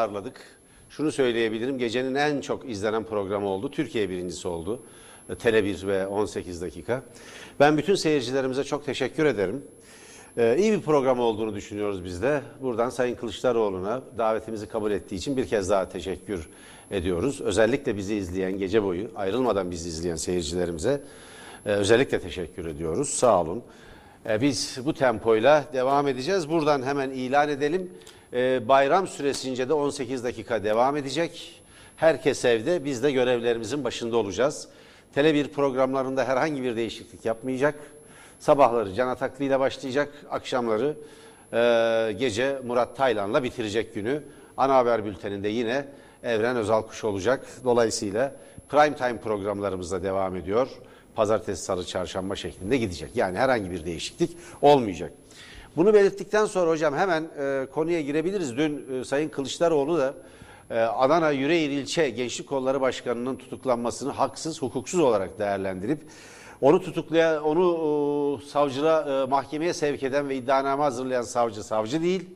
ağırladık. Şunu söyleyebilirim. Gecenin en çok izlenen programı oldu. Türkiye birincisi oldu. E, Tele 1 ve 18 dakika. Ben bütün seyircilerimize çok teşekkür ederim. Ee, iyi bir program olduğunu düşünüyoruz biz de. Buradan Sayın Kılıçdaroğlu'na davetimizi kabul ettiği için bir kez daha teşekkür ediyoruz. Özellikle bizi izleyen gece boyu ayrılmadan bizi izleyen seyircilerimize e, özellikle teşekkür ediyoruz. Sağ olun. E, Biz bu tempoyla devam edeceğiz. Buradan hemen ilan edelim. E, Bayram süresince de 18 dakika devam edecek. Herkes evde, biz de görevlerimizin başında olacağız. Tele 1 programlarında herhangi bir değişiklik yapmayacak. Sabahları Can Ataklı ile başlayacak, akşamları e, gece Murat Taylan'la bitirecek günü. Ana haber bülteninde yine Evren Özalkuş olacak. Dolayısıyla prime time programlarımız da devam ediyor. Pazartesi, salı, çarşamba şeklinde gidecek. Yani herhangi bir değişiklik olmayacak. Bunu belirttikten sonra hocam hemen e, konuya girebiliriz. Dün e, Sayın Kılıçdaroğlu da e, Adana Yüreğir İlçe Gençlik Kolları Başkanı'nın tutuklanmasını haksız, hukuksuz olarak değerlendirip onu tutuklayan, onu e, savcılığa, e, mahkemeye sevk eden ve iddianame hazırlayan savcı savcı değil.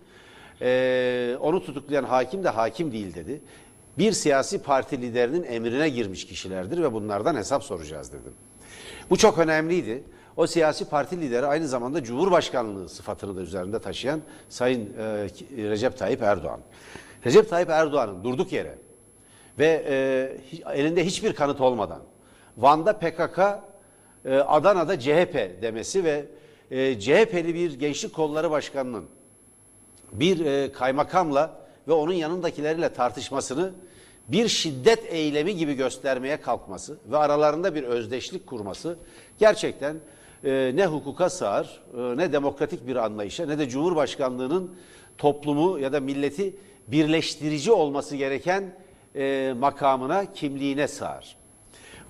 E, onu tutuklayan hakim de hakim değil dedi. Bir siyasi parti liderinin emrine girmiş kişilerdir ve bunlardan hesap soracağız dedim. Bu çok önemliydi. O siyasi parti lideri aynı zamanda Cumhurbaşkanlığı sıfatını da üzerinde taşıyan Sayın e, Recep Tayyip Erdoğan. Recep Tayyip Erdoğan'ın durduk yere ve e, elinde hiçbir kanıt olmadan Van'da PKK, e, Adana'da CHP demesi ve e, CHP'li bir gençlik kolları başkanının bir e, kaymakamla ve onun yanındakileriyle tartışmasını bir şiddet eylemi gibi göstermeye kalkması ve aralarında bir özdeşlik kurması gerçekten e, ne hukuka sığar e, ne demokratik bir anlayışa ne de Cumhurbaşkanlığının toplumu ya da milleti birleştirici olması gereken e, makamına, kimliğine sığar.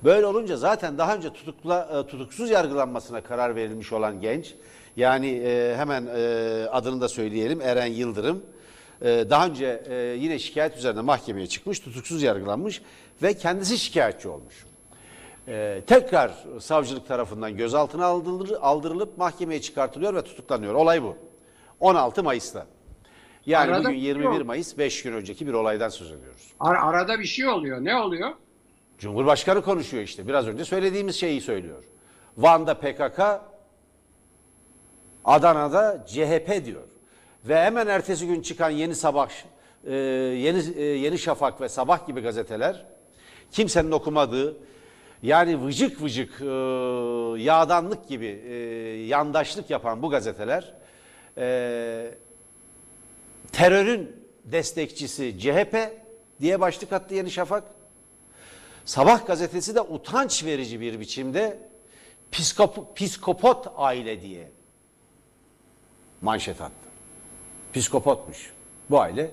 Böyle olunca zaten daha önce tutukla, e, tutuksuz yargılanmasına karar verilmiş olan genç, yani hemen adını da söyleyelim Eren Yıldırım, daha önce yine şikayet üzerine mahkemeye çıkmış, tutuksuz yargılanmış ve kendisi şikayetçi olmuş. E, tekrar savcılık tarafından gözaltına aldırılır, aldırılıp mahkemeye çıkartılıyor ve tutuklanıyor. Olay bu. 16 Mayıs'ta. Yani Arada bugün bir şey 21 oldu. Mayıs 5 gün önceki bir olaydan söz ediyoruz. Ar- arada bir şey oluyor. Ne oluyor? Cumhurbaşkanı konuşuyor işte. Biraz önce söylediğimiz şeyi söylüyor. Van'da PKK, Adana'da CHP diyor. Ve hemen ertesi gün çıkan Yeni Sabah, e, Yeni e, Yeni Şafak ve Sabah gibi gazeteler kimsenin okumadığı yani vıcık vıcık e, yağdanlık gibi e, yandaşlık yapan bu gazeteler e, terörün destekçisi CHP diye başlık attı Yeni Şafak. Sabah gazetesi de utanç verici bir biçimde psikop, psikopot aile diye manşet attı. Psikopotmuş bu aile.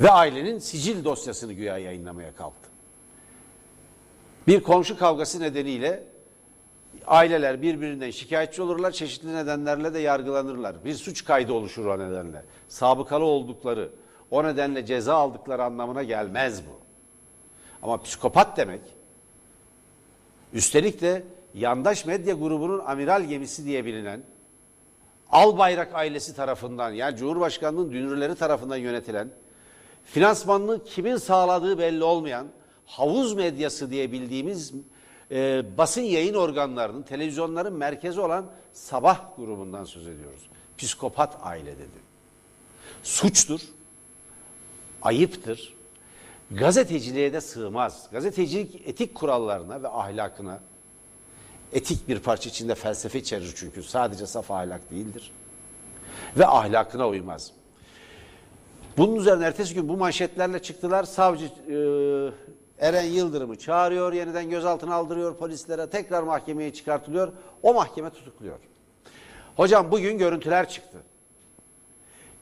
Ve ailenin sicil dosyasını güya yayınlamaya kalktı. Bir komşu kavgası nedeniyle aileler birbirinden şikayetçi olurlar, çeşitli nedenlerle de yargılanırlar. Bir suç kaydı oluşur o nedenle. Sabıkalı oldukları, o nedenle ceza aldıkları anlamına gelmez bu. Ama psikopat demek, üstelik de yandaş medya grubunun amiral gemisi diye bilinen, Albayrak ailesi tarafından yani Cumhurbaşkanlığının dünürleri tarafından yönetilen, finansmanını kimin sağladığı belli olmayan, havuz medyası diye bildiğimiz e, basın yayın organlarının, televizyonların merkezi olan sabah grubundan söz ediyoruz. Psikopat aile dedi. Suçtur, ayıptır, gazeteciliğe de sığmaz. Gazetecilik etik kurallarına ve ahlakına, etik bir parça içinde felsefe içerir çünkü sadece saf ahlak değildir. Ve ahlakına uymaz. Bunun üzerine ertesi gün bu manşetlerle çıktılar. Savcı e, Eren Yıldırım'ı çağırıyor, yeniden gözaltına aldırıyor polislere, tekrar mahkemeye çıkartılıyor. O mahkeme tutukluyor. Hocam bugün görüntüler çıktı.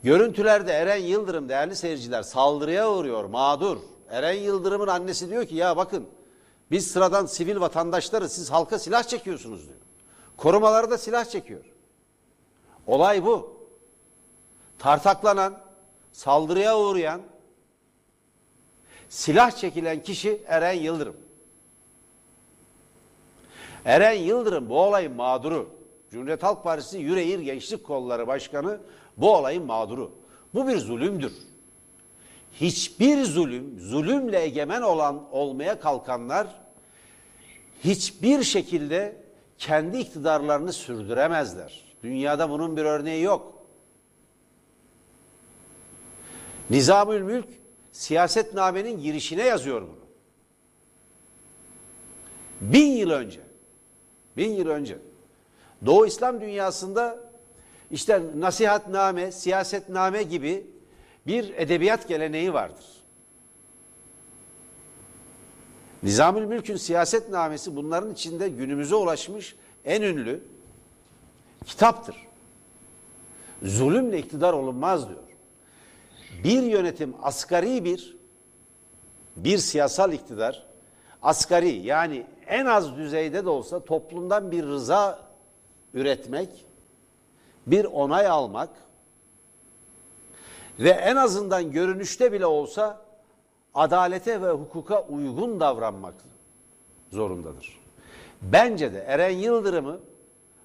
Görüntülerde Eren Yıldırım değerli seyirciler saldırıya uğruyor, mağdur. Eren Yıldırım'ın annesi diyor ki ya bakın biz sıradan sivil vatandaşları siz halka silah çekiyorsunuz diyor. Korumaları da silah çekiyor. Olay bu. Tartaklanan, saldırıya uğrayan, silah çekilen kişi Eren Yıldırım. Eren Yıldırım bu olayın mağduru. Cumhuriyet Halk Partisi Yüreğir Gençlik Kolları Başkanı bu olayın mağduru. Bu bir zulümdür. Hiçbir zulüm, zulümle egemen olan olmaya kalkanlar hiçbir şekilde kendi iktidarlarını sürdüremezler. Dünyada bunun bir örneği yok. Nizamül Mülk siyasetnamenin girişine yazıyor bunu. Bin yıl önce, bin yıl önce Doğu İslam dünyasında işte nasihatname, siyasetname gibi bir edebiyat geleneği vardır. Nizamül Mülk'ün siyasetnamesi bunların içinde günümüze ulaşmış en ünlü kitaptır. Zulümle iktidar olunmaz diyor. Bir yönetim asgari bir bir siyasal iktidar asgari yani en az düzeyde de olsa toplumdan bir rıza üretmek, bir onay almak ve en azından görünüşte bile olsa adalete ve hukuka uygun davranmak zorundadır. Bence de Eren Yıldırım'ı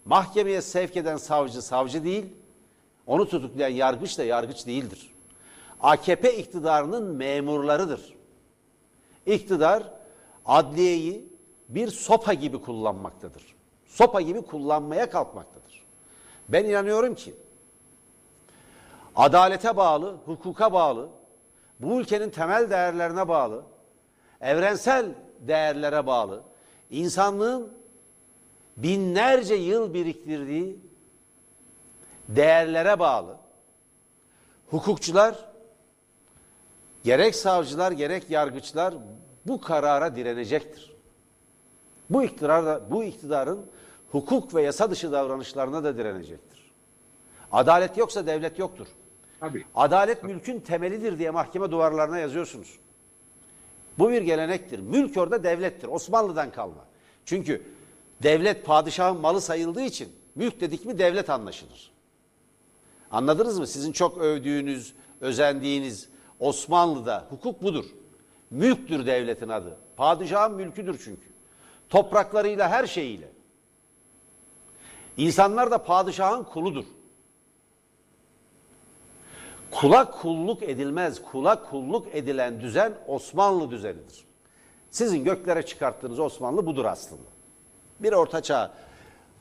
mahkemeye sevk eden savcı savcı değil, onu tutuklayan yargıç da yargıç değildir. AKP iktidarının memurlarıdır. İktidar adliyeyi bir sopa gibi kullanmaktadır. Sopa gibi kullanmaya kalkmaktadır. Ben inanıyorum ki adalete bağlı, hukuka bağlı, bu ülkenin temel değerlerine bağlı, evrensel değerlere bağlı, insanlığın binlerce yıl biriktirdiği değerlere bağlı hukukçular gerek savcılar gerek yargıçlar bu karara direnecektir. Bu iktidar da, bu iktidarın hukuk ve yasa dışı davranışlarına da direnecektir. Adalet yoksa devlet yoktur. Tabii. Adalet mülkün temelidir diye mahkeme duvarlarına yazıyorsunuz. Bu bir gelenektir. Mülk orada devlettir. Osmanlı'dan kalma. Çünkü devlet padişahın malı sayıldığı için mülk dedik mi devlet anlaşılır. Anladınız mı? Sizin çok övdüğünüz, özendiğiniz Osmanlı'da hukuk budur. Mülktür devletin adı. Padişahın mülküdür çünkü. Topraklarıyla her şeyiyle. İnsanlar da padişahın kuludur. Kula kulluk edilmez. Kula kulluk edilen düzen Osmanlı düzenidir. Sizin göklere çıkarttığınız Osmanlı budur aslında. Bir orta çağ.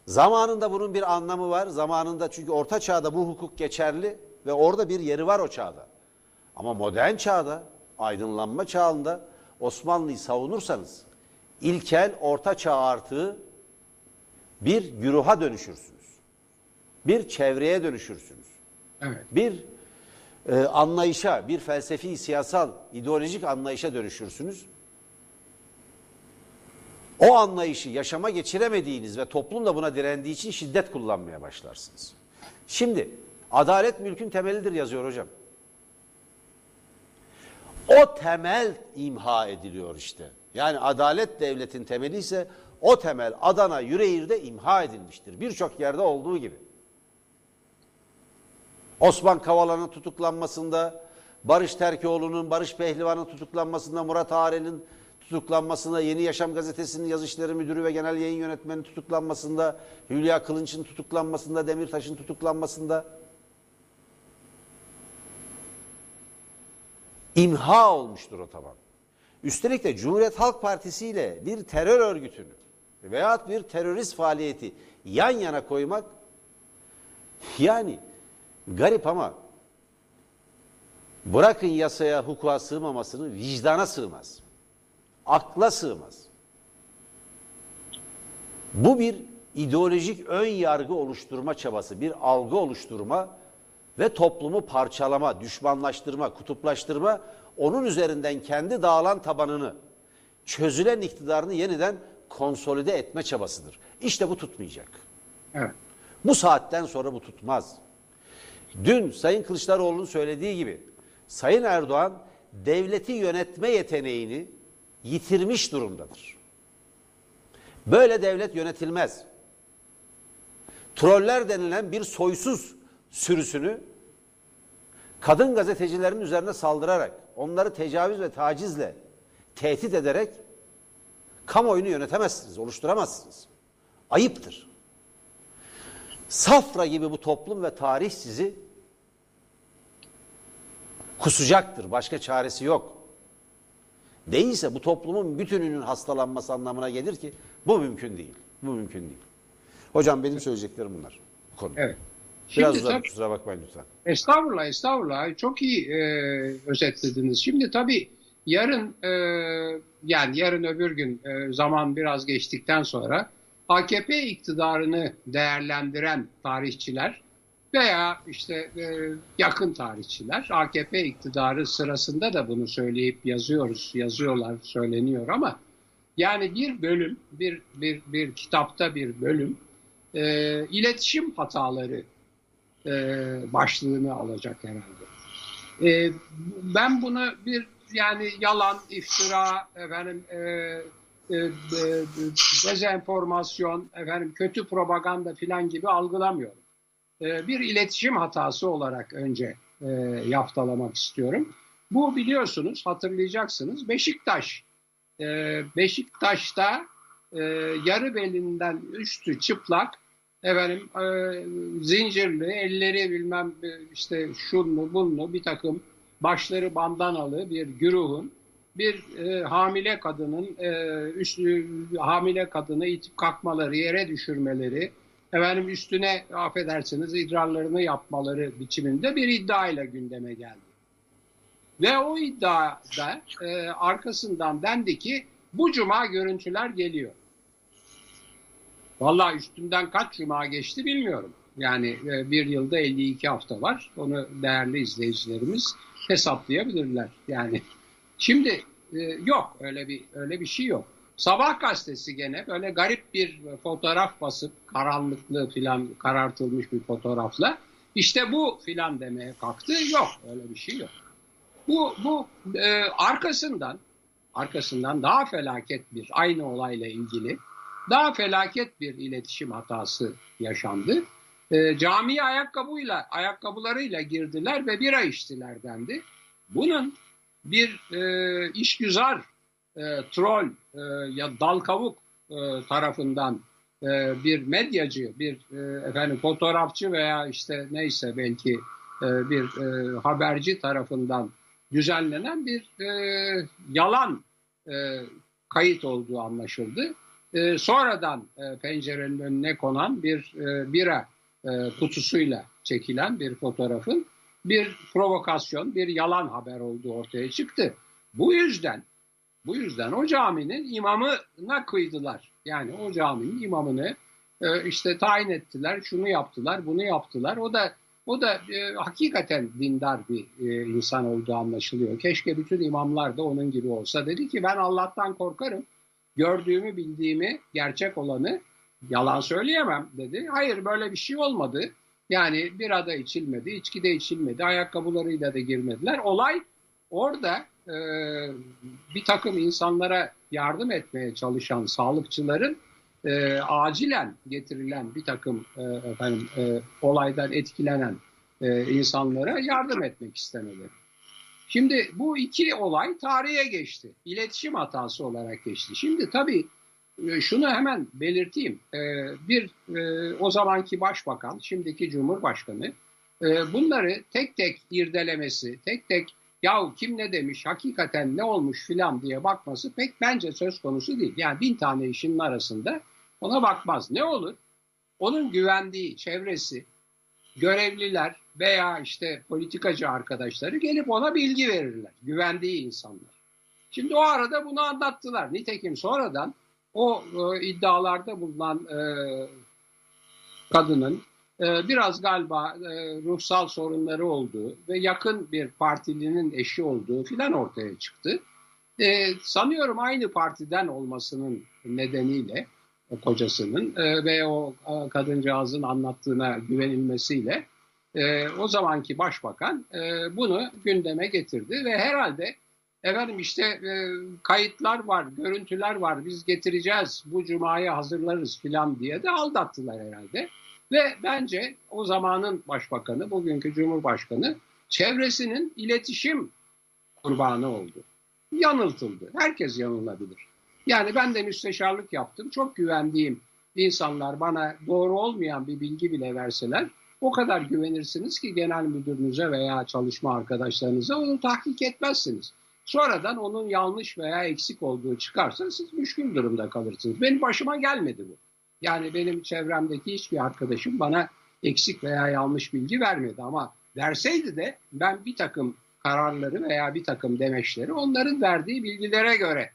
Zamanında bunun bir anlamı var. Zamanında çünkü orta çağda bu hukuk geçerli ve orada bir yeri var o çağda. Ama modern çağda, aydınlanma çağında Osmanlı'yı savunursanız ilkel orta çağ artığı bir güruha dönüşürsünüz. Bir çevreye dönüşürsünüz. Evet. Bir e, anlayışa, bir felsefi, siyasal, ideolojik anlayışa dönüşürsünüz. O anlayışı yaşama geçiremediğiniz ve toplum da buna direndiği için şiddet kullanmaya başlarsınız. Şimdi adalet mülkün temelidir yazıyor hocam. O temel imha ediliyor işte. Yani adalet devletin temeli ise o temel Adana Yüreğir'de imha edilmiştir. Birçok yerde olduğu gibi. Osman Kavala'nın tutuklanmasında, Barış Terkioğlu'nun, Barış Pehlivan'ın tutuklanmasında, Murat Arel'in tutuklanmasında, Yeni Yaşam Gazetesi'nin yazışları müdürü ve genel yayın yönetmeni tutuklanmasında, Hülya Kılınç'ın tutuklanmasında, Demirtaş'ın tutuklanmasında imha olmuştur o taban. Üstelik de Cumhuriyet Halk Partisi ile bir terör örgütünü veyahut bir terörist faaliyeti yan yana koymak yani garip ama bırakın yasaya, hukuka sığmamasını vicdana sığmaz. Akla sığmaz. Bu bir ideolojik ön yargı oluşturma çabası, bir algı oluşturma ve toplumu parçalama, düşmanlaştırma, kutuplaştırma, onun üzerinden kendi dağılan tabanını, çözülen iktidarını yeniden konsolide etme çabasıdır. İşte bu tutmayacak. Evet. Bu saatten sonra bu tutmaz. Dün Sayın Kılıçdaroğlu'nun söylediği gibi Sayın Erdoğan devleti yönetme yeteneğini yitirmiş durumdadır. Böyle devlet yönetilmez. Troller denilen bir soysuz sürüsünü kadın gazetecilerin üzerine saldırarak, onları tecavüz ve tacizle tehdit ederek kamuoyunu yönetemezsiniz, oluşturamazsınız. Ayıptır. Safra gibi bu toplum ve tarih sizi Kusacaktır. Başka çaresi yok. Değilse bu toplumun bütününün hastalanması anlamına gelir ki bu mümkün değil. Bu mümkün değil. Hocam benim söyleyeceklerim bunlar. Bu konu. Evet. Biraz Şimdi uzadı kusura bakmayın lütfen. Estağfurullah, estağfurullah. Çok iyi e, özetlediniz. Şimdi tabii yarın, e, yani yarın öbür gün e, zaman biraz geçtikten sonra AKP iktidarını değerlendiren tarihçiler veya işte e, yakın tarihçiler AKP iktidarı sırasında da bunu söyleyip yazıyoruz, yazıyorlar, söyleniyor ama yani bir bölüm, bir bir bir kitapta bir bölüm e, iletişim hataları e, başlığını alacak herhalde. E, ben bunu bir yani yalan, iftira, efendim e, e, e, dezenformasyon, efendim kötü propaganda filan gibi algılamıyorum. E, bir iletişim hatası olarak önce e, yaftalamak istiyorum. Bu biliyorsunuz, hatırlayacaksınız Beşiktaş. E, Beşiktaş'ta e, yarı belinden üstü çıplak efendim e, zincirli, elleri bilmem e, işte şunlu bunlu bir takım başları bandanalı bir güruhun bir e, hamile kadının e, üstü hamile kadını itip kalkmaları, yere düşürmeleri, efendim üstüne affedersiniz idrarlarını yapmaları biçiminde bir iddia ile gündeme geldi. Ve o iddiada e, arkasından dendi ki bu cuma görüntüler geliyor. Vallahi üstünden kaç cuma geçti bilmiyorum. Yani e, bir yılda 52 hafta var. Onu değerli izleyicilerimiz hesaplayabilirler. Yani şimdi e, yok öyle bir öyle bir şey yok. Sabah gazetesi gene böyle garip bir fotoğraf basıp karanlıklı filan karartılmış bir fotoğrafla işte bu filan demeye kalktı. Yok öyle bir şey yok. Bu bu e, arkasından arkasından daha felaket bir aynı olayla ilgili daha felaket bir iletişim hatası yaşandı. E, camiye ayakkabıyla, ayakkabılarıyla girdiler ve bira içtiler dendi. Bunun bir e, işgüzar, e, troll e, ya dal kavuk e, tarafından e, bir medyacı, bir e, efendim fotoğrafçı veya işte neyse belki e, bir e, haberci tarafından düzenlenen bir e, yalan e, kayıt olduğu anlaşıldı. E, sonradan e, pencerenin önüne konan bir e, bira e, kutusuyla çekilen bir fotoğrafın bir provokasyon, bir yalan haber olduğu ortaya çıktı. Bu yüzden bu yüzden o caminin imamına kıydılar. Yani o caminin imamını e, işte tayin ettiler, şunu yaptılar, bunu yaptılar. O da o da e, hakikaten dindar bir e, insan olduğu anlaşılıyor. Keşke bütün imamlar da onun gibi olsa. Dedi ki ben Allah'tan korkarım. Gördüğümü, bildiğimi, gerçek olanı yalan söyleyemem dedi. Hayır böyle bir şey olmadı. Yani bir ada içilmedi, içki de içilmedi, ayakkabılarıyla da girmediler. Olay orada e, bir takım insanlara yardım etmeye çalışan sağlıkçıların e, acilen getirilen bir takım e, efendim e, olaydan etkilenen e, insanlara yardım etmek istemeleri. Şimdi bu iki olay tarihe geçti. İletişim hatası olarak geçti. Şimdi tabii e, şunu hemen belirteyim. E, bir e, o zamanki başbakan, şimdiki cumhurbaşkanı bunları tek tek irdelemesi, tek tek yahu kim ne demiş, hakikaten ne olmuş filan diye bakması pek bence söz konusu değil. Yani bin tane işinin arasında ona bakmaz. Ne olur? Onun güvendiği çevresi, görevliler veya işte politikacı arkadaşları gelip ona bilgi verirler. Güvendiği insanlar. Şimdi o arada bunu anlattılar. Nitekim sonradan o e, iddialarda bulunan e, kadının e, biraz galiba e, ruhsal sorunları olduğu ve yakın bir partilinin eşi olduğu filan ortaya çıktı. E, sanıyorum aynı partiden olmasının nedeniyle kocasının e, ve o e, kadıncağızın anlattığına güvenilmesiyle e, o zamanki başbakan e, bunu gündeme getirdi ve herhalde efendim işte e, kayıtlar var, görüntüler var, biz getireceğiz, bu cumaya hazırlarız filan diye de aldattılar herhalde. Ve bence o zamanın başbakanı, bugünkü cumhurbaşkanı çevresinin iletişim kurbanı oldu. Yanıltıldı. Herkes yanılabilir. Yani ben de müsteşarlık yaptım. Çok güvendiğim insanlar bana doğru olmayan bir bilgi bile verseler o kadar güvenirsiniz ki genel müdürünüze veya çalışma arkadaşlarınıza onu tahkik etmezsiniz. Sonradan onun yanlış veya eksik olduğu çıkarsa siz müşkül durumda kalırsınız. Benim başıma gelmedi bu. Yani benim çevremdeki hiçbir arkadaşım bana eksik veya yanlış bilgi vermedi ama verseydi de ben bir takım kararları veya bir takım demeçleri onların verdiği bilgilere göre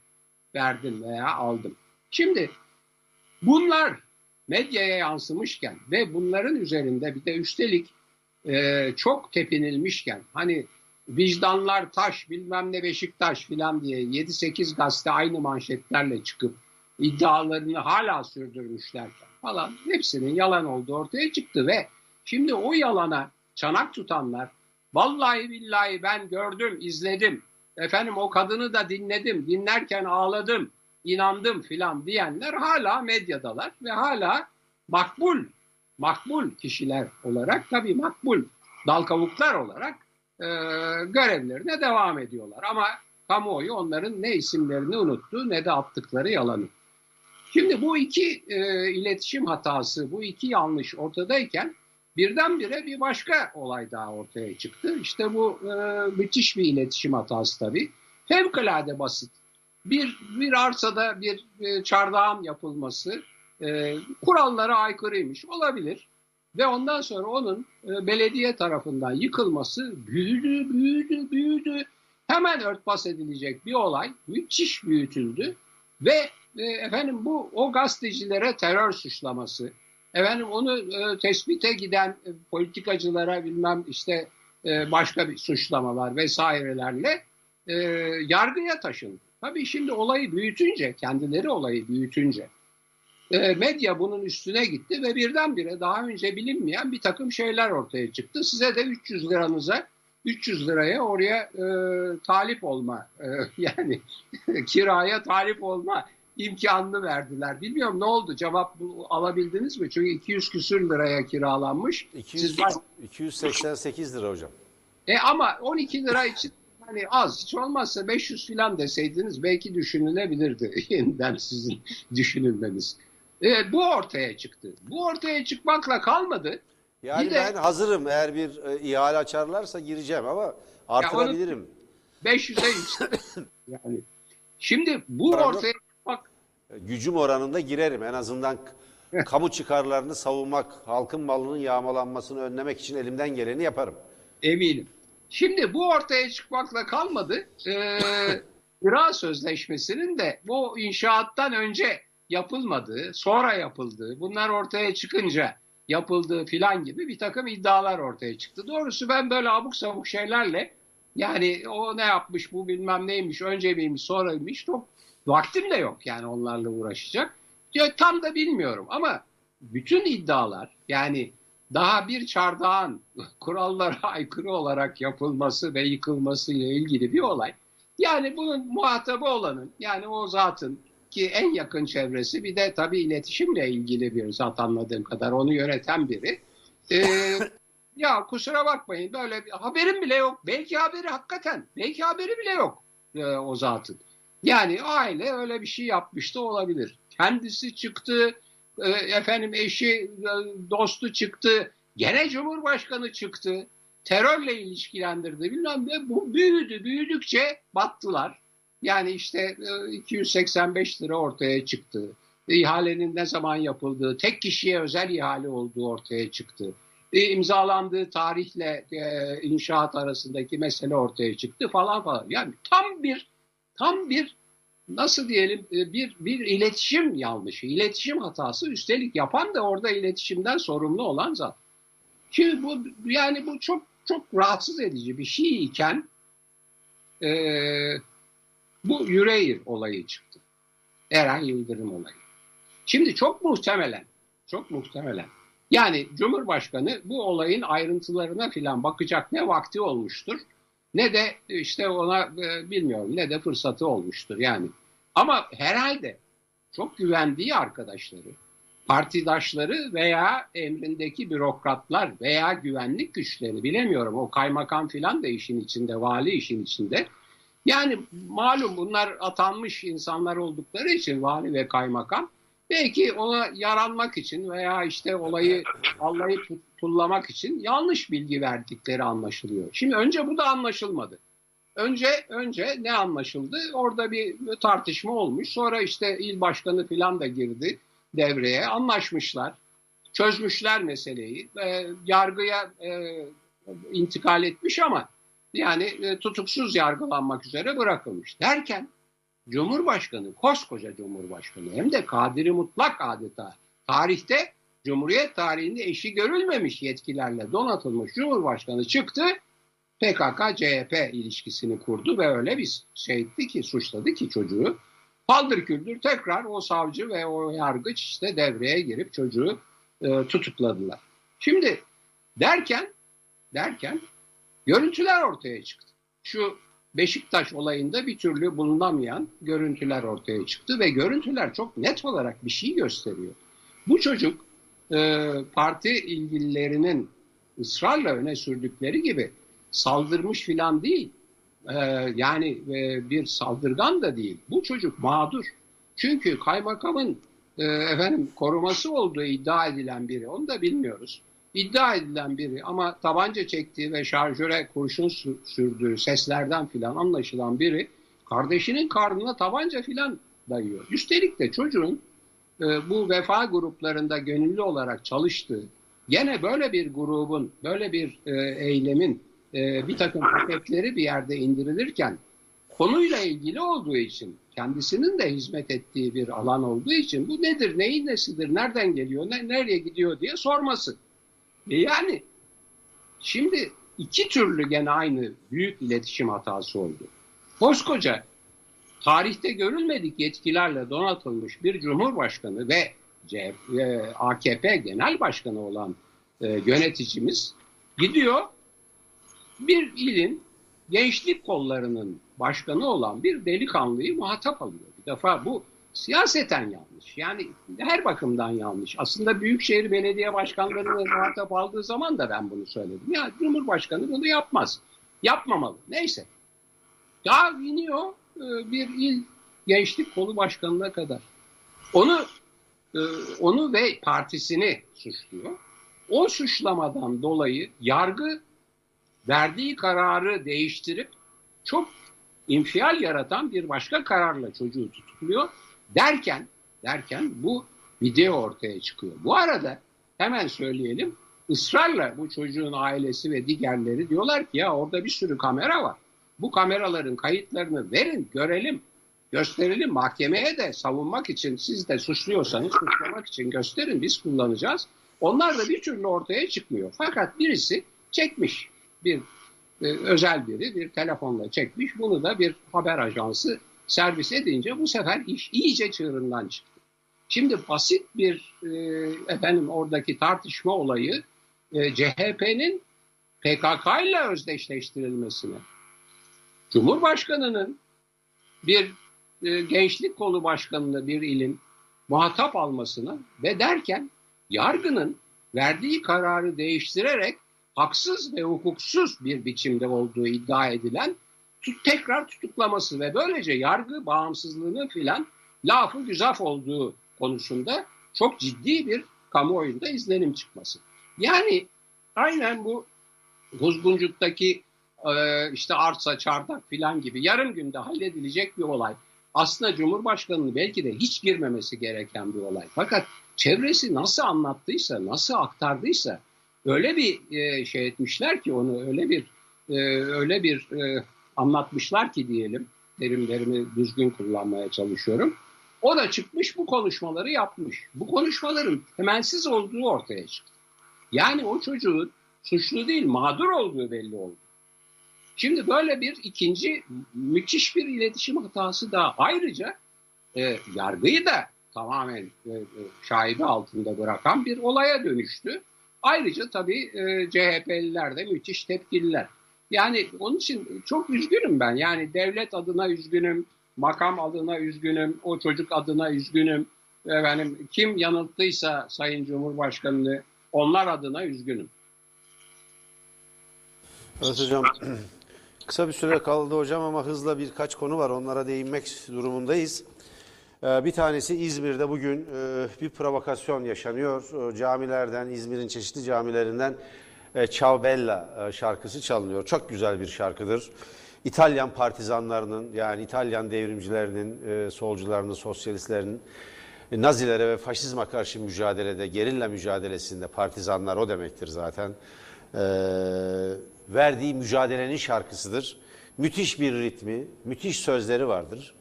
verdim veya aldım. Şimdi bunlar medyaya yansımışken ve bunların üzerinde bir de üstelik e, çok tepinilmişken hani vicdanlar taş bilmem ne Beşiktaş filan diye 7-8 gazete aynı manşetlerle çıkıp iddialarını hala sürdürmüşlerken falan hepsinin yalan olduğu ortaya çıktı ve şimdi o yalana çanak tutanlar vallahi billahi ben gördüm izledim efendim o kadını da dinledim dinlerken ağladım inandım filan diyenler hala medyadalar ve hala makbul makbul kişiler olarak tabii makbul dal kavuklar olarak e, görevlerine devam ediyorlar. Ama kamuoyu onların ne isimlerini unuttu ne de attıkları yalanı. Şimdi bu iki e, iletişim hatası, bu iki yanlış ortadayken birdenbire bir başka olay daha ortaya çıktı. İşte bu e, müthiş bir iletişim hatası tabii. Fevkalade basit. Bir, bir arsada bir e, çardağın yapılması e, kurallara aykırıymış olabilir. Ve ondan sonra onun e, belediye tarafından yıkılması büyüdü, büyüdü, büyüdü. Hemen örtbas edilecek bir olay müthiş büyütüldü. Ve e, efendim bu o gazetecilere terör suçlaması, efendim onu e, tespite giden e, politikacılara bilmem işte e, başka bir suçlamalar vesairelerle e, yargıya taşındı. Tabii şimdi olayı büyütünce, kendileri olayı büyütünce e, medya bunun üstüne gitti ve birdenbire daha önce bilinmeyen bir takım şeyler ortaya çıktı. Size de 300 liranıza 300 liraya oraya e, talip olma e, yani kiraya talip olma imkanını verdiler. Bilmiyorum ne oldu cevap bu, alabildiniz mi? Çünkü 200 küsür liraya kiralanmış. 200, 288 lira hocam. E ama 12 lira için hani az hiç olmazsa 500 falan deseydiniz belki düşünülebilirdi yeniden sizin düşünülmeniz. Evet, bu ortaya çıktı. Bu ortaya çıkmakla kalmadı. Yani de- ben hazırım. Eğer bir e, ihale açarlarsa gireceğim ama artırabilirim. 500'e yüksek. yani. Şimdi bu Param yok. ortaya Gücüm oranında girerim. En azından kamu çıkarlarını savunmak, halkın malının yağmalanmasını önlemek için elimden geleni yaparım. eminim. Şimdi bu ortaya çıkmakla kalmadı. Ee, kira sözleşmesinin de bu inşaattan önce yapılmadığı, sonra yapıldığı, bunlar ortaya çıkınca yapıldığı filan gibi bir takım iddialar ortaya çıktı. Doğrusu ben böyle abuk sabuk şeylerle yani o ne yapmış bu bilmem neymiş, önce miymiş, sonraymış çok vaktim de yok yani onlarla uğraşacak. Ya, tam da bilmiyorum ama bütün iddialar yani daha bir çardağın kurallara aykırı olarak yapılması ve yıkılması ile ilgili bir olay. Yani bunun muhatabı olanın yani o zatın ki en yakın çevresi bir de tabii iletişimle ilgili bir zat anladığım kadar onu yöneten biri. Ee, ya kusura bakmayın böyle bir haberim bile yok. Belki haberi hakikaten belki haberi bile yok e, o zatın. Yani aile öyle bir şey yapmış da olabilir. Kendisi çıktı, e, efendim eşi, e, dostu çıktı, gene Cumhurbaşkanı çıktı. Terörle ilişkilendirdi bilmem ne. Bu büyüdü, büyüdükçe battılar. Yani işte e, 285 lira ortaya çıktı. İhalenin ne zaman yapıldığı, tek kişiye özel ihale olduğu ortaya çıktı. E, imzalandığı tarihle e, inşaat arasındaki mesele ortaya çıktı falan falan. Yani tam bir tam bir nasıl diyelim e, bir bir iletişim yanlışı, iletişim hatası üstelik yapan da orada iletişimden sorumlu olan zat. Şimdi bu yani bu çok çok rahatsız edici bir şey iken e, bu Yüreğir olayı çıktı. Eren Yıldırım olayı. Şimdi çok muhtemelen, çok muhtemelen yani Cumhurbaşkanı bu olayın ayrıntılarına filan bakacak ne vakti olmuştur ne de işte ona e, bilmiyorum ne de fırsatı olmuştur yani. Ama herhalde çok güvendiği arkadaşları, partidaşları veya emrindeki bürokratlar veya güvenlik güçleri bilemiyorum. O kaymakam filan da işin içinde, vali işin içinde. Yani malum bunlar atanmış insanlar oldukları için vali ve kaymakam belki ona yaranmak için veya işte olayı allayıp pullamak için yanlış bilgi verdikleri anlaşılıyor. Şimdi önce bu da anlaşılmadı. Önce önce ne anlaşıldı? Orada bir tartışma olmuş. Sonra işte il başkanı falan da girdi devreye. Anlaşmışlar. Çözmüşler meseleyi. E, yargıya e, intikal etmiş ama yani e, tutuksuz yargılanmak üzere bırakılmış. Derken Cumhurbaşkanı, koskoca Cumhurbaşkanı hem de kadiri mutlak adeta tarihte Cumhuriyet tarihinde eşi görülmemiş yetkilerle donatılmış Cumhurbaşkanı çıktı PKK-CHP ilişkisini kurdu ve öyle bir şeydi ki suçladı ki çocuğu. Paldır küldür tekrar o savcı ve o yargıç işte devreye girip çocuğu e, tutukladılar. Şimdi derken derken görüntüler ortaya çıktı. Şu Beşiktaş olayında bir türlü bulunamayan görüntüler ortaya çıktı ve görüntüler çok net olarak bir şey gösteriyor. Bu çocuk e, parti ilgililerinin ısrarla öne sürdükleri gibi saldırmış filan değil. E, yani e, bir saldırgan da değil. Bu çocuk mağdur. Çünkü kaymakamın e, efendim koruması olduğu iddia edilen biri. Onu da bilmiyoruz. İddia edilen biri ama tabanca çektiği ve şarjöre kurşun sürdüğü seslerden filan anlaşılan biri kardeşinin karnına tabanca filan dayıyor. Üstelik de çocuğun e, bu vefa gruplarında gönüllü olarak çalıştığı, gene böyle bir grubun, böyle bir e, eylemin e, bir takım paketleri bir yerde indirilirken konuyla ilgili olduğu için, kendisinin de hizmet ettiği bir alan olduğu için bu nedir, neyin nesidir, nereden geliyor, ne, nereye gidiyor diye sorması. E yani şimdi iki türlü gene aynı büyük iletişim hatası oldu. Koskoca tarihte görülmedik yetkilerle donatılmış bir cumhurbaşkanı ve CHP, e, AKP genel başkanı olan e, yöneticimiz gidiyor bir ilin gençlik kollarının başkanı olan bir delikanlıyı muhatap alıyor. Bir defa bu siyaseten yanlış. Yani her bakımdan yanlış. Aslında Büyükşehir Belediye Başkanları'nı muhatap aldığı zaman da ben bunu söyledim. Ya Cumhurbaşkanı bunu yapmaz. Yapmamalı. Neyse. Ya iniyor e, bir il gençlik kolu başkanına kadar. Onu e, onu ve partisini suçluyor. O suçlamadan dolayı yargı verdiği kararı değiştirip çok infial yaratan bir başka kararla çocuğu tutukluyor derken derken bu video ortaya çıkıyor. Bu arada hemen söyleyelim ısrarla bu çocuğun ailesi ve diğerleri diyorlar ki ya orada bir sürü kamera var. Bu kameraların kayıtlarını verin görelim gösterelim mahkemeye de savunmak için siz de suçluyorsanız suçlamak için gösterin biz kullanacağız. Onlar da bir türlü ortaya çıkmıyor. Fakat birisi çekmiş bir e, özel biri bir telefonla çekmiş. Bunu da bir haber ajansı servis edince bu sefer iş iyice çığırından çıktı. Şimdi basit bir e, efendim oradaki tartışma olayı e, CHP'nin PKK ile özdeşleştirilmesine, Cumhurbaşkanı'nın bir e, gençlik kolu başkanını bir ilin muhatap almasına ve derken yargının verdiği kararı değiştirerek haksız ve hukuksuz bir biçimde olduğu iddia edilen tekrar tutuklaması ve böylece yargı bağımsızlığının filan lafı güzaf olduğu konusunda çok ciddi bir kamuoyunda izlenim çıkması. Yani aynen bu Kuzguncuk'taki e, işte arsa, çardak filan gibi yarım günde halledilecek bir olay. Aslında Cumhurbaşkanı'nın belki de hiç girmemesi gereken bir olay. Fakat çevresi nasıl anlattıysa, nasıl aktardıysa öyle bir e, şey etmişler ki onu öyle bir e, öyle bir anlatmışlar ki diyelim terimlerimi düzgün kullanmaya çalışıyorum. O da çıkmış bu konuşmaları yapmış. Bu konuşmaların temelsiz olduğu ortaya çıktı. Yani o çocuğun suçlu değil mağdur olduğu belli oldu. Şimdi böyle bir ikinci müthiş bir iletişim hatası da ayrıca e, yargıyı da tamamen e, e, şaibe altında bırakan bir olaya dönüştü. Ayrıca tabii e, CHP'liler de müthiş tepkililer. Yani onun için çok üzgünüm ben. Yani devlet adına üzgünüm, makam adına üzgünüm, o çocuk adına üzgünüm. Efendim, kim yanılttıysa Sayın Cumhurbaşkanı'nı onlar adına üzgünüm. Evet hocam. Kısa bir süre kaldı hocam ama hızla birkaç konu var. Onlara değinmek durumundayız. Ee, Bir tanesi İzmir'de bugün e, bir provokasyon yaşanıyor. Camilerden, İzmir'in çeşitli camilerinden e, Ciao Bella e, şarkısı çalınıyor. Çok güzel bir şarkıdır. İtalyan partizanlarının yani İtalyan devrimcilerinin, e, solcularının, sosyalistlerinin e, Nazilere ve faşizme karşı mücadelede, gerilla mücadelesinde partizanlar o demektir zaten. E, verdiği mücadelenin şarkısıdır. Müthiş bir ritmi, müthiş sözleri vardır.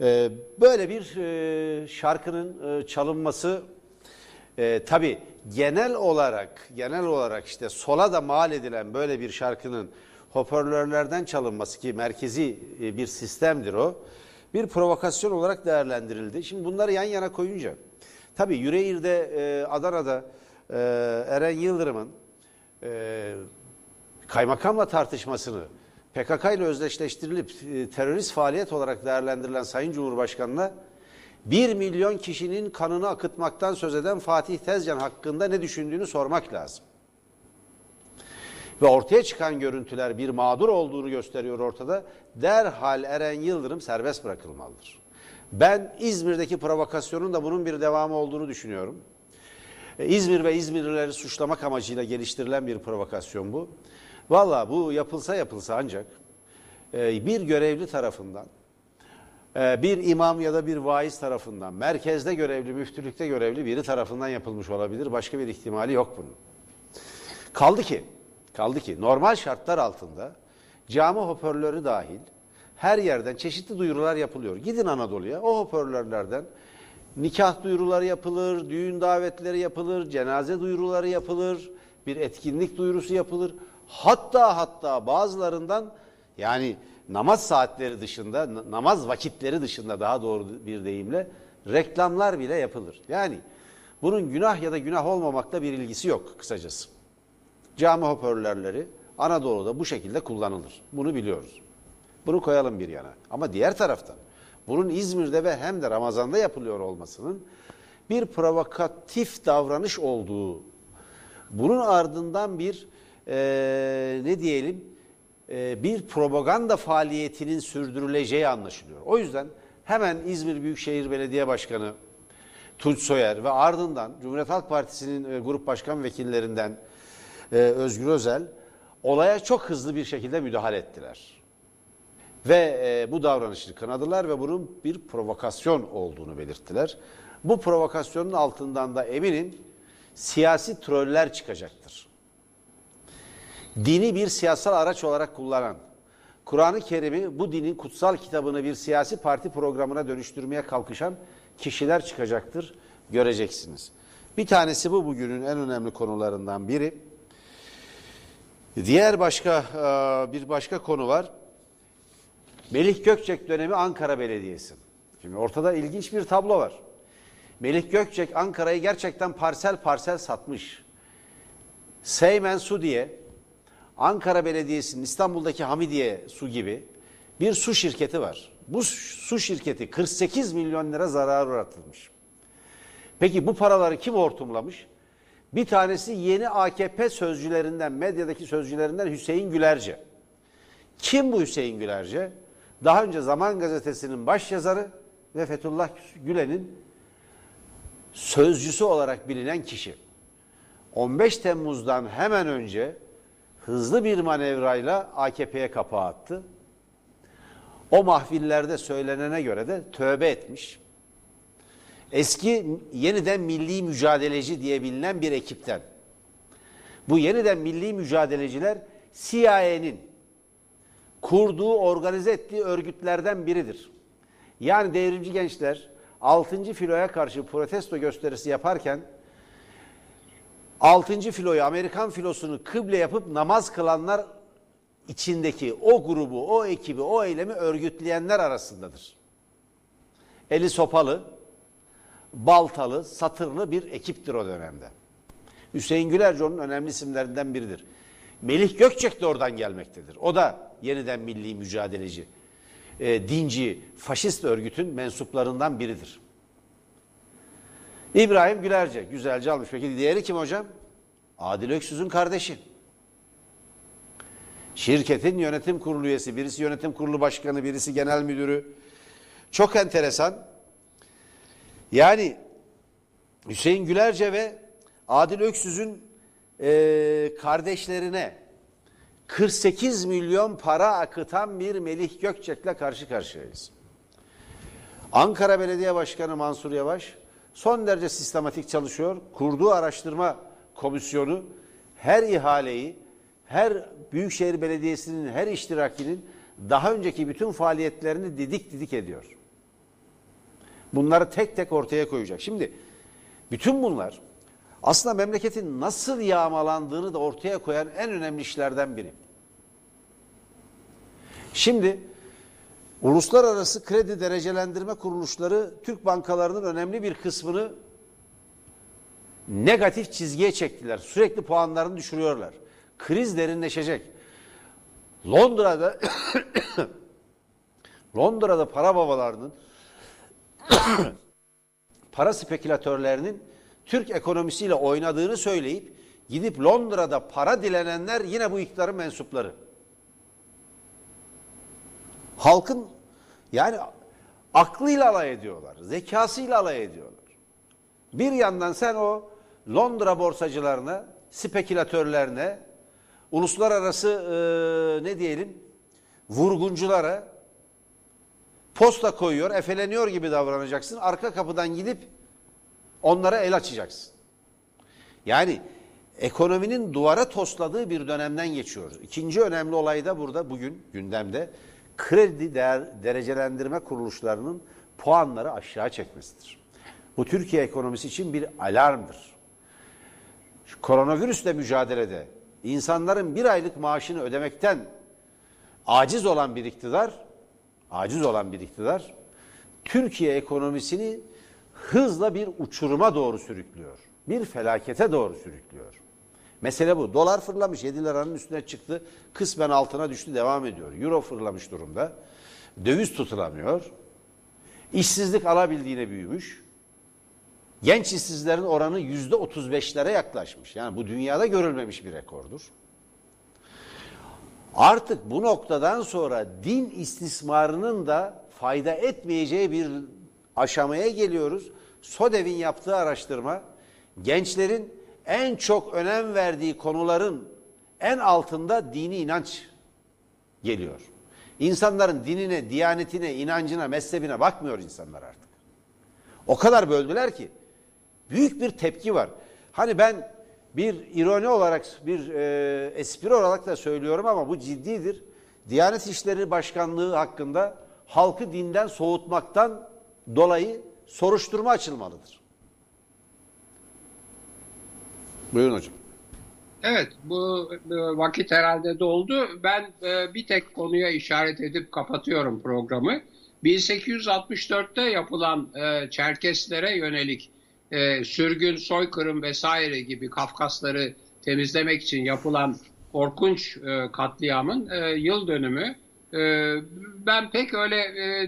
E, böyle bir şarkının çalınması e, tabii genel olarak genel olarak işte sola da mal edilen böyle bir şarkının hoparlörlerden çalınması ki merkezi e, bir sistemdir o. Bir provokasyon olarak değerlendirildi. Şimdi bunları yan yana koyunca tabii Yüreğir'de e, Adana'da e, Eren Yıldırım'ın kaymakamla tartışmasını PKK ile özdeşleştirilip terörist faaliyet olarak değerlendirilen Sayın Cumhurbaşkanı'na 1 milyon kişinin kanını akıtmaktan söz eden Fatih Tezcan hakkında ne düşündüğünü sormak lazım. Ve ortaya çıkan görüntüler bir mağdur olduğunu gösteriyor ortada. Derhal Eren Yıldırım serbest bırakılmalıdır. Ben İzmir'deki provokasyonun da bunun bir devamı olduğunu düşünüyorum. E, İzmir ve İzmirlileri suçlamak amacıyla geliştirilen bir provokasyon bu. Valla bu yapılsa yapılsa ancak e, bir görevli tarafından, bir imam ya da bir vaiz tarafından, merkezde görevli, müftülükte görevli biri tarafından yapılmış olabilir. Başka bir ihtimali yok bunun. Kaldı ki, kaldı ki normal şartlar altında cami hoparlörü dahil her yerden çeşitli duyurular yapılıyor. Gidin Anadolu'ya o hoparlörlerden nikah duyuruları yapılır, düğün davetleri yapılır, cenaze duyuruları yapılır, bir etkinlik duyurusu yapılır. Hatta hatta bazılarından yani namaz saatleri dışında, na- namaz vakitleri dışında daha doğru bir deyimle reklamlar bile yapılır. Yani bunun günah ya da günah olmamakla bir ilgisi yok kısacası. Cami hoparlörleri Anadolu'da bu şekilde kullanılır. Bunu biliyoruz. Bunu koyalım bir yana. Ama diğer taraftan bunun İzmir'de ve hem de Ramazan'da yapılıyor olmasının bir provokatif davranış olduğu, bunun ardından bir eee, ne diyelim bir propaganda faaliyetinin sürdürüleceği anlaşılıyor. O yüzden hemen İzmir Büyükşehir Belediye Başkanı Tunç Soyer ve ardından Cumhuriyet Halk Partisi'nin e, grup başkan vekillerinden e, Özgür Özel olaya çok hızlı bir şekilde müdahale ettiler. Ve e, bu davranışı kınadılar ve bunun bir provokasyon olduğunu belirttiler. Bu provokasyonun altından da eminim siyasi troller çıkacaktır. Dini bir siyasal araç olarak kullanan, Kur'an-ı Kerim'i bu dinin kutsal kitabını bir siyasi parti programına dönüştürmeye kalkışan kişiler çıkacaktır. Göreceksiniz. Bir tanesi bu bugünün en önemli konularından biri. Diğer başka e, bir başka konu var. Melih Gökçek dönemi Ankara Belediyesi. Şimdi ortada ilginç bir tablo var. Melih Gökçek Ankara'yı gerçekten parsel parsel satmış. Seymen Su diye Ankara Belediyesi'nin İstanbul'daki Hamidiye Su gibi bir su şirketi var. Bu su şirketi 48 milyon lira zarar uğratılmış. Peki bu paraları kim hortumlamış? Bir tanesi yeni AKP sözcülerinden, medyadaki sözcülerinden Hüseyin Gülerce. Kim bu Hüseyin Gülerce? Daha önce Zaman Gazetesi'nin başyazarı ve Fethullah Gülen'in sözcüsü olarak bilinen kişi. 15 Temmuz'dan hemen önce hızlı bir manevrayla AKP'ye kapağı attı. O mahfillerde söylenene göre de tövbe etmiş. Eski yeniden milli mücadeleci diye bilinen bir ekipten. Bu yeniden milli mücadeleciler CIA'nin kurduğu, organize ettiği örgütlerden biridir. Yani devrimci gençler 6. filoya karşı protesto gösterisi yaparken 6. filoyu Amerikan filosunu kıble yapıp namaz kılanlar içindeki o grubu, o ekibi, o eylemi örgütleyenler arasındadır. Eli sopalı, baltalı, satırlı bir ekiptir o dönemde. Hüseyin Gülerci onun önemli isimlerinden biridir. Melih Gökçek de oradan gelmektedir. O da yeniden milli mücadeleci, e, dinci, faşist örgütün mensuplarından biridir. İbrahim Gülerce güzelce almış. Peki diğeri kim hocam? Adil Öksüz'ün kardeşi. Şirketin yönetim kurulu üyesi, birisi yönetim kurulu başkanı, birisi genel müdürü. Çok enteresan. Yani Hüseyin Gülerce ve Adil Öksüz'ün eee, kardeşlerine 48 milyon para akıtan bir Melih Gökçek'le karşı karşıyayız. Ankara Belediye Başkanı Mansur Yavaş son derece sistematik çalışıyor. Kurduğu araştırma komisyonu her ihaleyi, her Büyükşehir Belediyesi'nin, her iştirakinin daha önceki bütün faaliyetlerini didik didik ediyor. Bunları tek tek ortaya koyacak. Şimdi bütün bunlar aslında memleketin nasıl yağmalandığını da ortaya koyan en önemli işlerden biri. Şimdi uluslararası kredi derecelendirme kuruluşları Türk bankalarının önemli bir kısmını negatif çizgiye çektiler. Sürekli puanlarını düşürüyorlar. Kriz derinleşecek. Londra'da Londra'da para babalarının para spekülatörlerinin Türk ekonomisiyle oynadığını söyleyip gidip Londra'da para dilenenler yine bu iktidarın mensupları. Halkın yani aklıyla alay ediyorlar, zekasıyla alay ediyorlar. Bir yandan sen o Londra borsacılarına, spekülatörlerine, uluslararası e, ne diyelim vurgunculara posta koyuyor, efeleniyor gibi davranacaksın. Arka kapıdan gidip onlara el açacaksın. Yani ekonominin duvara tosladığı bir dönemden geçiyoruz. İkinci önemli olay da burada bugün gündemde kredi değer, derecelendirme kuruluşlarının puanları aşağı çekmesidir. Bu Türkiye ekonomisi için bir alarmdır. Koronavirüsle mücadelede insanların bir aylık maaşını ödemekten aciz olan bir iktidar, aciz olan bir iktidar, Türkiye ekonomisini hızla bir uçuruma doğru sürüklüyor. Bir felakete doğru sürüklüyor. Mesele bu. Dolar fırlamış 7 liranın üstüne çıktı. Kısmen altına düştü devam ediyor. Euro fırlamış durumda. Döviz tutulamıyor. İşsizlik alabildiğine büyümüş. Genç işsizlerin oranı yüzde 35'lere yaklaşmış. Yani bu dünyada görülmemiş bir rekordur. Artık bu noktadan sonra din istismarının da fayda etmeyeceği bir aşamaya geliyoruz. SODEV'in yaptığı araştırma gençlerin en çok önem verdiği konuların en altında dini inanç geliyor. İnsanların dinine, diyanetine, inancına, mezhebine bakmıyor insanlar artık. O kadar böldüler ki büyük bir tepki var. Hani ben bir ironi olarak, bir e, espri olarak da söylüyorum ama bu ciddidir. Diyanet İşleri Başkanlığı hakkında halkı dinden soğutmaktan dolayı soruşturma açılmalıdır. Buyurun hocam. Evet, bu vakit herhalde doldu. Ben e, bir tek konuya işaret edip kapatıyorum programı. 1864'te yapılan e, Çerkeslere yönelik e, sürgün, soykırım vesaire gibi Kafkasları temizlemek için yapılan korkunç katliamın yıl dönümü. Ben pek öyle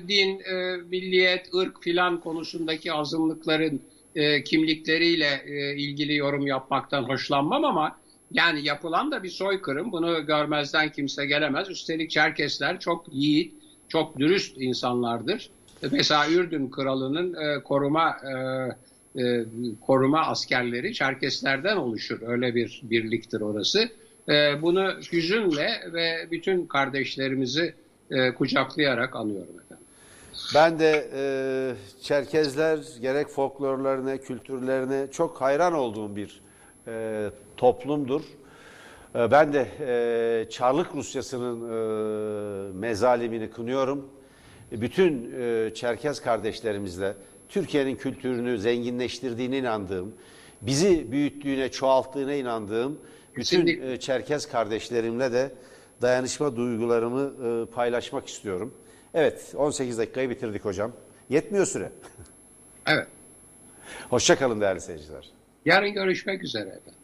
din, milliyet, ırk filan konusundaki azınlıkların e, kimlikleriyle e, ilgili yorum yapmaktan hoşlanmam ama yani yapılan da bir soykırım. Bunu görmezden kimse gelemez. Üstelik Çerkesler çok yiğit, çok dürüst insanlardır. Mesela Ürdün kralının e, koruma e, e, koruma askerleri Çerkeslerden oluşur. Öyle bir birliktir orası. E, bunu hüzünle ve bütün kardeşlerimizi e, kucaklayarak anıyorum. Ben de e, Çerkezler gerek folklorlarına, kültürlerine çok hayran olduğum bir e, toplumdur. E, ben de e, Çarlık Rusyası'nın e, mezalimini kınıyorum. E, bütün e, Çerkez kardeşlerimizle Türkiye'nin kültürünü zenginleştirdiğine inandığım, bizi büyüttüğüne, çoğalttığına inandığım bütün e, Çerkez kardeşlerimle de dayanışma duygularımı e, paylaşmak istiyorum. Evet, 18 dakikayı bitirdik hocam. Yetmiyor süre. Evet. Hoşça kalın değerli seyirciler. Yarın görüşmek üzere efendim.